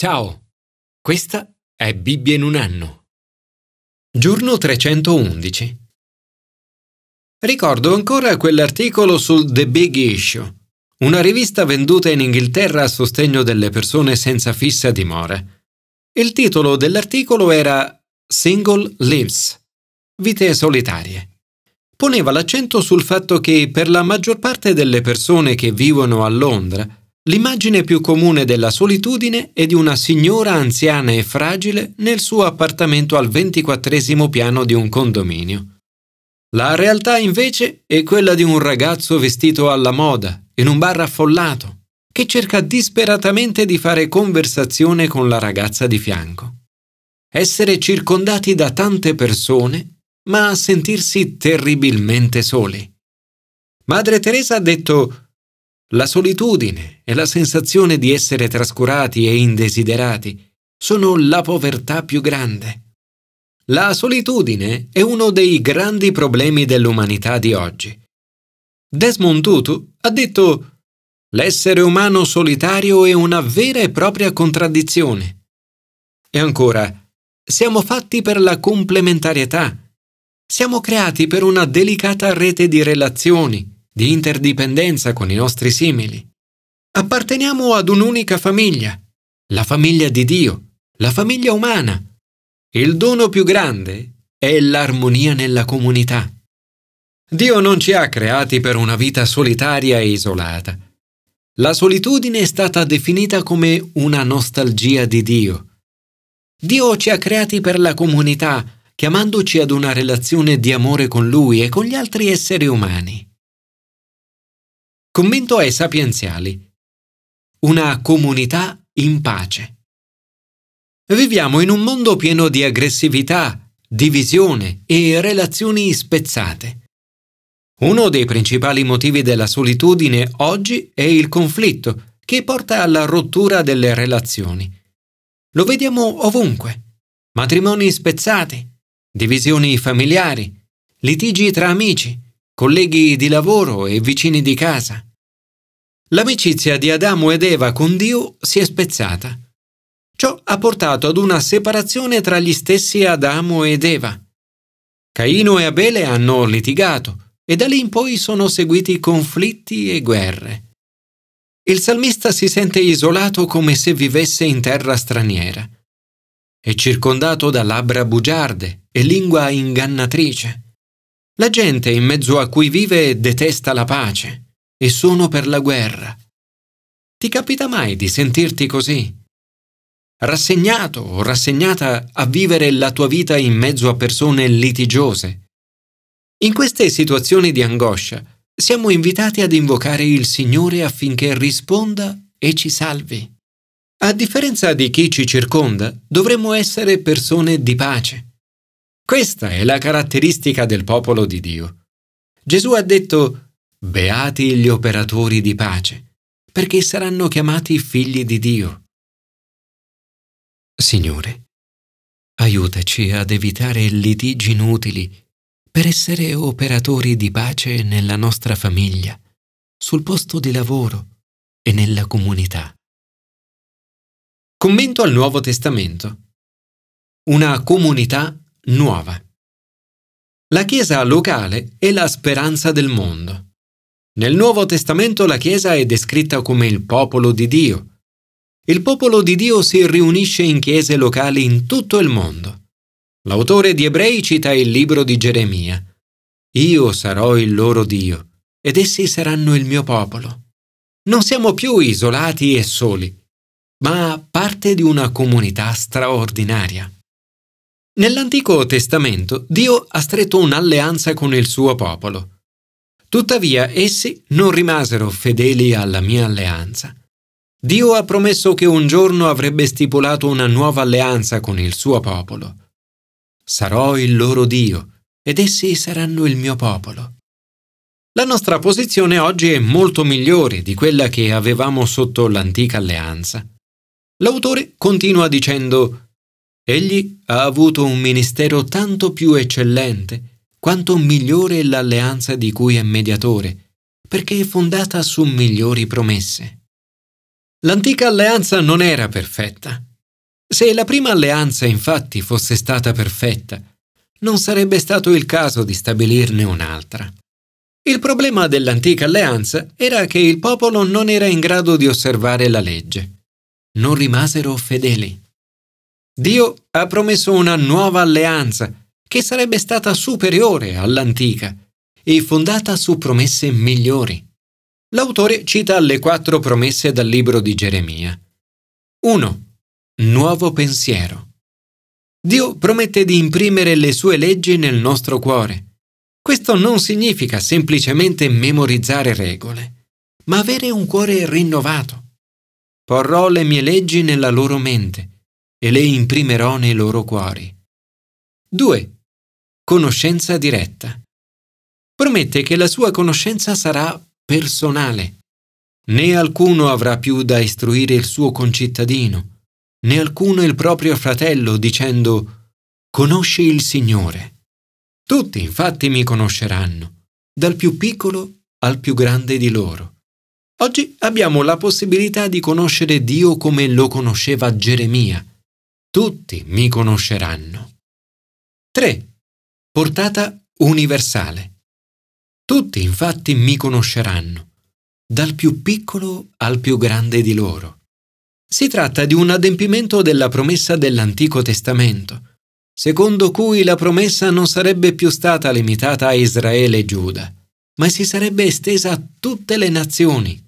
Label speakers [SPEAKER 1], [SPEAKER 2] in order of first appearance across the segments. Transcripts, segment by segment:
[SPEAKER 1] Ciao, questa è Bibbia in un anno. Giorno 311. Ricordo ancora quell'articolo sul The Big Issue, una rivista venduta in Inghilterra a sostegno delle persone senza fissa dimora. Il titolo dell'articolo era Single Lives, vite solitarie. Poneva l'accento sul fatto che per la maggior parte delle persone che vivono a Londra, l'immagine più comune della solitudine è di una signora anziana e fragile nel suo appartamento al ventiquattresimo piano di un condominio. La realtà invece è quella di un ragazzo vestito alla moda, in un bar affollato, che cerca disperatamente di fare conversazione con la ragazza di fianco. Essere circondati da tante persone, ma sentirsi terribilmente soli. Madre Teresa ha detto la solitudine e la sensazione di essere trascurati e indesiderati sono la povertà più grande. La solitudine è uno dei grandi problemi dell'umanità di oggi. Desmond Tutu ha detto L'essere umano solitario è una vera e propria contraddizione. E ancora, siamo fatti per la complementarietà. Siamo creati per una delicata rete di relazioni, di interdipendenza con i nostri simili. Apparteniamo ad un'unica famiglia, la famiglia di Dio, la famiglia umana il dono più grande è l'armonia nella comunità. Dio non ci ha creati per una vita solitaria e isolata. La solitudine è stata definita come una nostalgia di Dio. Dio ci ha creati per la comunità, chiamandoci ad una relazione di amore con Lui e con gli altri esseri umani. Commento ai sapienziali. Una comunità in pace. Viviamo in un mondo pieno di aggressività, divisione e relazioni spezzate. Uno dei principali motivi della solitudine oggi è il conflitto, che porta alla rottura delle relazioni. Lo vediamo ovunque. Matrimoni spezzati, divisioni familiari, litigi tra amici, colleghi di lavoro e vicini di casa. L'amicizia di Adamo ed Eva con Dio si è spezzata. Ciò ha portato ad una separazione tra gli stessi Adamo ed Eva. Caino e Abele hanno litigato e da lì in poi sono seguiti conflitti e guerre. Il salmista si sente isolato come se vivesse in terra straniera. È circondato da labbra bugiarde e lingua ingannatrice. La gente in mezzo a cui vive detesta la pace e sono per la guerra. Ti capita mai di sentirti così? rassegnato o rassegnata a vivere la tua vita in mezzo a persone litigiose. In queste situazioni di angoscia siamo invitati ad invocare il Signore affinché risponda e ci salvi. A differenza di chi ci circonda, dovremmo essere persone di pace. Questa è la caratteristica del popolo di Dio. Gesù ha detto, Beati gli operatori di pace, perché saranno chiamati figli di Dio. Signore, aiutaci ad evitare litigi inutili per essere operatori di pace nella nostra famiglia, sul posto di lavoro e nella comunità. Commento al Nuovo Testamento. Una comunità nuova. La Chiesa locale è la speranza del mondo. Nel Nuovo Testamento la Chiesa è descritta come il popolo di Dio, il popolo di Dio si riunisce in chiese locali in tutto il mondo. L'autore di Ebrei cita il libro di Geremia. Io sarò il loro Dio, ed essi saranno il mio popolo. Non siamo più isolati e soli, ma parte di una comunità straordinaria. Nell'Antico Testamento Dio ha stretto un'alleanza con il suo popolo. Tuttavia essi non rimasero fedeli alla mia alleanza. Dio ha promesso che un giorno avrebbe stipulato una nuova alleanza con il suo popolo. Sarò il loro Dio ed essi saranno il mio popolo. La nostra posizione oggi è molto migliore di quella che avevamo sotto l'antica alleanza. L'autore continua dicendo Egli ha avuto un ministero tanto più eccellente quanto migliore è l'alleanza di cui è mediatore, perché è fondata su migliori promesse. L'antica alleanza non era perfetta, Se la prima alleanza infatti fosse stata perfetta, non sarebbe stato il caso di stabilirne un'altra. Il problema dell'antica alleanza era che il popolo non era in grado di osservare la legge. Non rimasero fedeli. Dio ha promesso una nuova alleanza che sarebbe stata superiore all'antica e fondata su promesse migliori. L'autore cita le quattro promesse dal libro di Geremia. 1. Nuovo pensiero. Dio promette di imprimere le sue leggi nel nostro cuore. Questo non significa semplicemente memorizzare regole, ma avere un cuore rinnovato. Porrò le mie leggi nella loro mente e le imprimerò nei loro cuori. 2. Conoscenza diretta. Promette che la sua conoscenza sarà personale. Né alcuno avrà più da istruire il suo concittadino, né alcuno il proprio fratello dicendo Conosci il Signore. Tutti infatti mi conosceranno, dal più piccolo al più grande di loro. Oggi abbiamo la possibilità di conoscere Dio come lo conosceva Geremia. Tutti mi conosceranno. 3. Portata universale. Tutti infatti mi conosceranno, dal più piccolo al più grande di loro. Si tratta di un adempimento della promessa dell'Antico Testamento, secondo cui la promessa non sarebbe più stata limitata a Israele e Giuda, ma si sarebbe estesa a tutte le nazioni.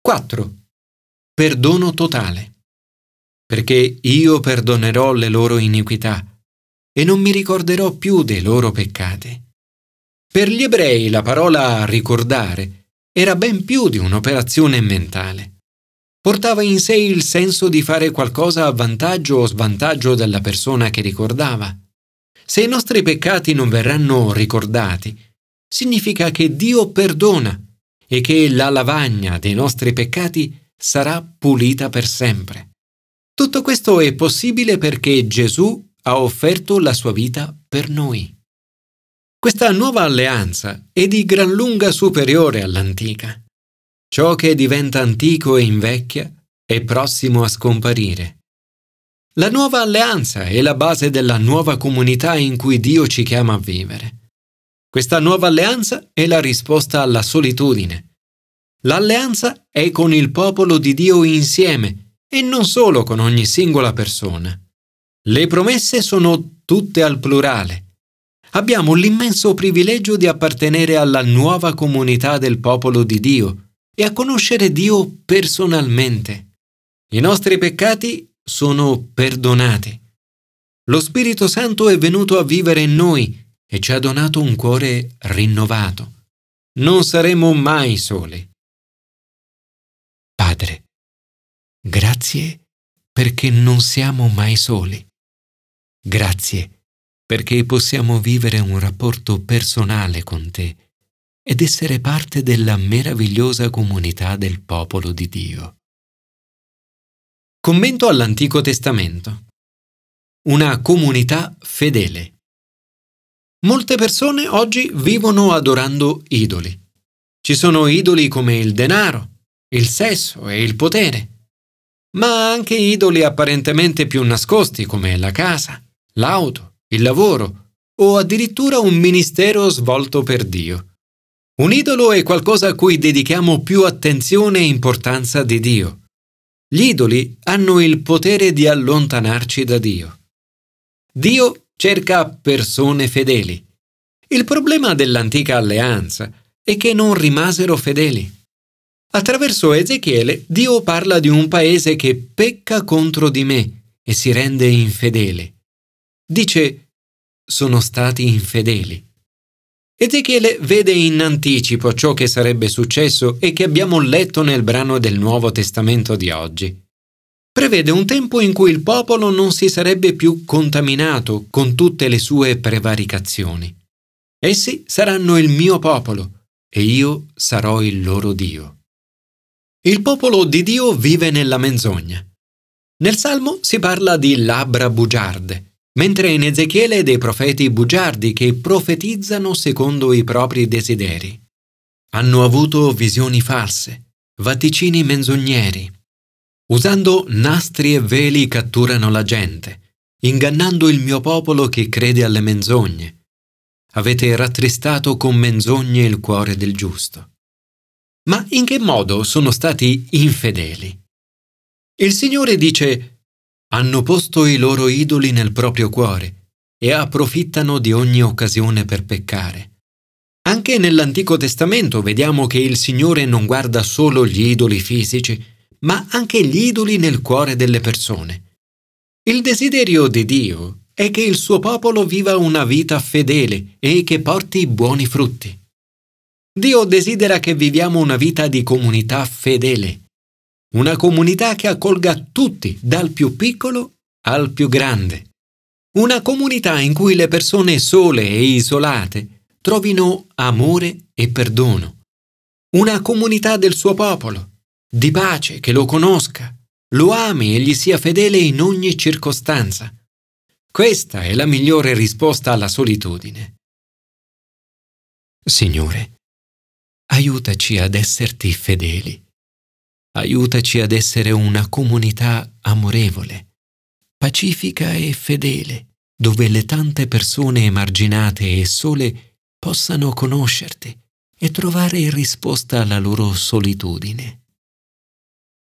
[SPEAKER 1] 4. Perdono totale. Perché io perdonerò le loro iniquità e non mi ricorderò più dei loro peccati. Per gli ebrei la parola ricordare era ben più di un'operazione mentale portava in sé il senso di fare qualcosa a vantaggio o svantaggio della persona che ricordava. Se i nostri peccati non verranno ricordati, significa che Dio perdona e che la lavagna dei nostri peccati sarà pulita per sempre. Tutto questo è possibile perché Gesù ha offerto la sua vita per noi. Questa nuova alleanza è di gran lunga superiore all'antica. Ciò che diventa antico e invecchia è prossimo a scomparire. La nuova alleanza è la base della nuova comunità in cui Dio ci chiama a vivere. Questa nuova alleanza è la risposta alla solitudine. L'alleanza è con il popolo di Dio insieme e non solo con ogni singola persona. Le promesse sono tutte al plurale. Abbiamo l'immenso privilegio di appartenere alla nuova comunità del popolo di Dio e a conoscere Dio personalmente. I nostri peccati sono perdonati. Lo Spirito Santo è venuto a vivere in noi e ci ha donato un cuore rinnovato. Non saremo mai soli. Padre, grazie perché non siamo mai soli. Grazie perché possiamo vivere un rapporto personale con te ed essere parte della meravigliosa comunità del popolo di Dio. Commento all'Antico Testamento. Una comunità fedele. Molte persone oggi vivono adorando idoli. Ci sono idoli come il denaro, il sesso e il potere, ma anche idoli apparentemente più nascosti come la casa, l'auto, il lavoro o addirittura un ministero svolto per Dio. Un idolo è qualcosa a cui dedichiamo più attenzione e importanza di Dio. Gli idoli hanno il potere di allontanarci da Dio. Dio cerca persone fedeli. Il problema dell'antica alleanza è che non rimasero fedeli. Attraverso Ezechiele Dio parla di un paese che pecca contro di me e si rende infedele. Dice, sono stati infedeli. Ezechiele vede in anticipo ciò che sarebbe successo e che abbiamo letto nel brano del Nuovo Testamento di oggi. Prevede un tempo in cui il popolo non si sarebbe più contaminato con tutte le sue prevaricazioni. Essi saranno il mio popolo e io sarò il loro Dio. Il popolo di Dio vive nella menzogna. Nel Salmo si parla di labbra bugiarde, mentre in Ezechiele dei profeti bugiardi che profetizzano secondo i propri desideri. Hanno avuto visioni false, vaticini menzogneri. Usando nastri e veli catturano la gente, ingannando il mio popolo che crede alle menzogne. Avete rattristato con menzogne il cuore del giusto. Ma in che modo sono stati infedeli? Il Signore dice, hanno posto i loro idoli nel proprio cuore e approfittano di ogni occasione per peccare. Anche nell'Antico Testamento vediamo che il Signore non guarda solo gli idoli fisici, ma anche gli idoli nel cuore delle persone. Il desiderio di Dio è che il suo popolo viva una vita fedele e che porti buoni frutti. Dio desidera che viviamo una vita di comunità fedele, una comunità che accolga tutti, dal più piccolo al più grande. Una comunità in cui le persone sole e isolate trovino amore e perdono. Una comunità del suo popolo, di pace che lo conosca, lo ami e gli sia fedele in ogni circostanza. Questa è la migliore risposta alla solitudine. Signore, aiutaci ad esserti fedeli. Aiutaci ad essere una comunità amorevole, pacifica e fedele, dove le tante persone emarginate e sole possano conoscerti e trovare risposta alla loro solitudine.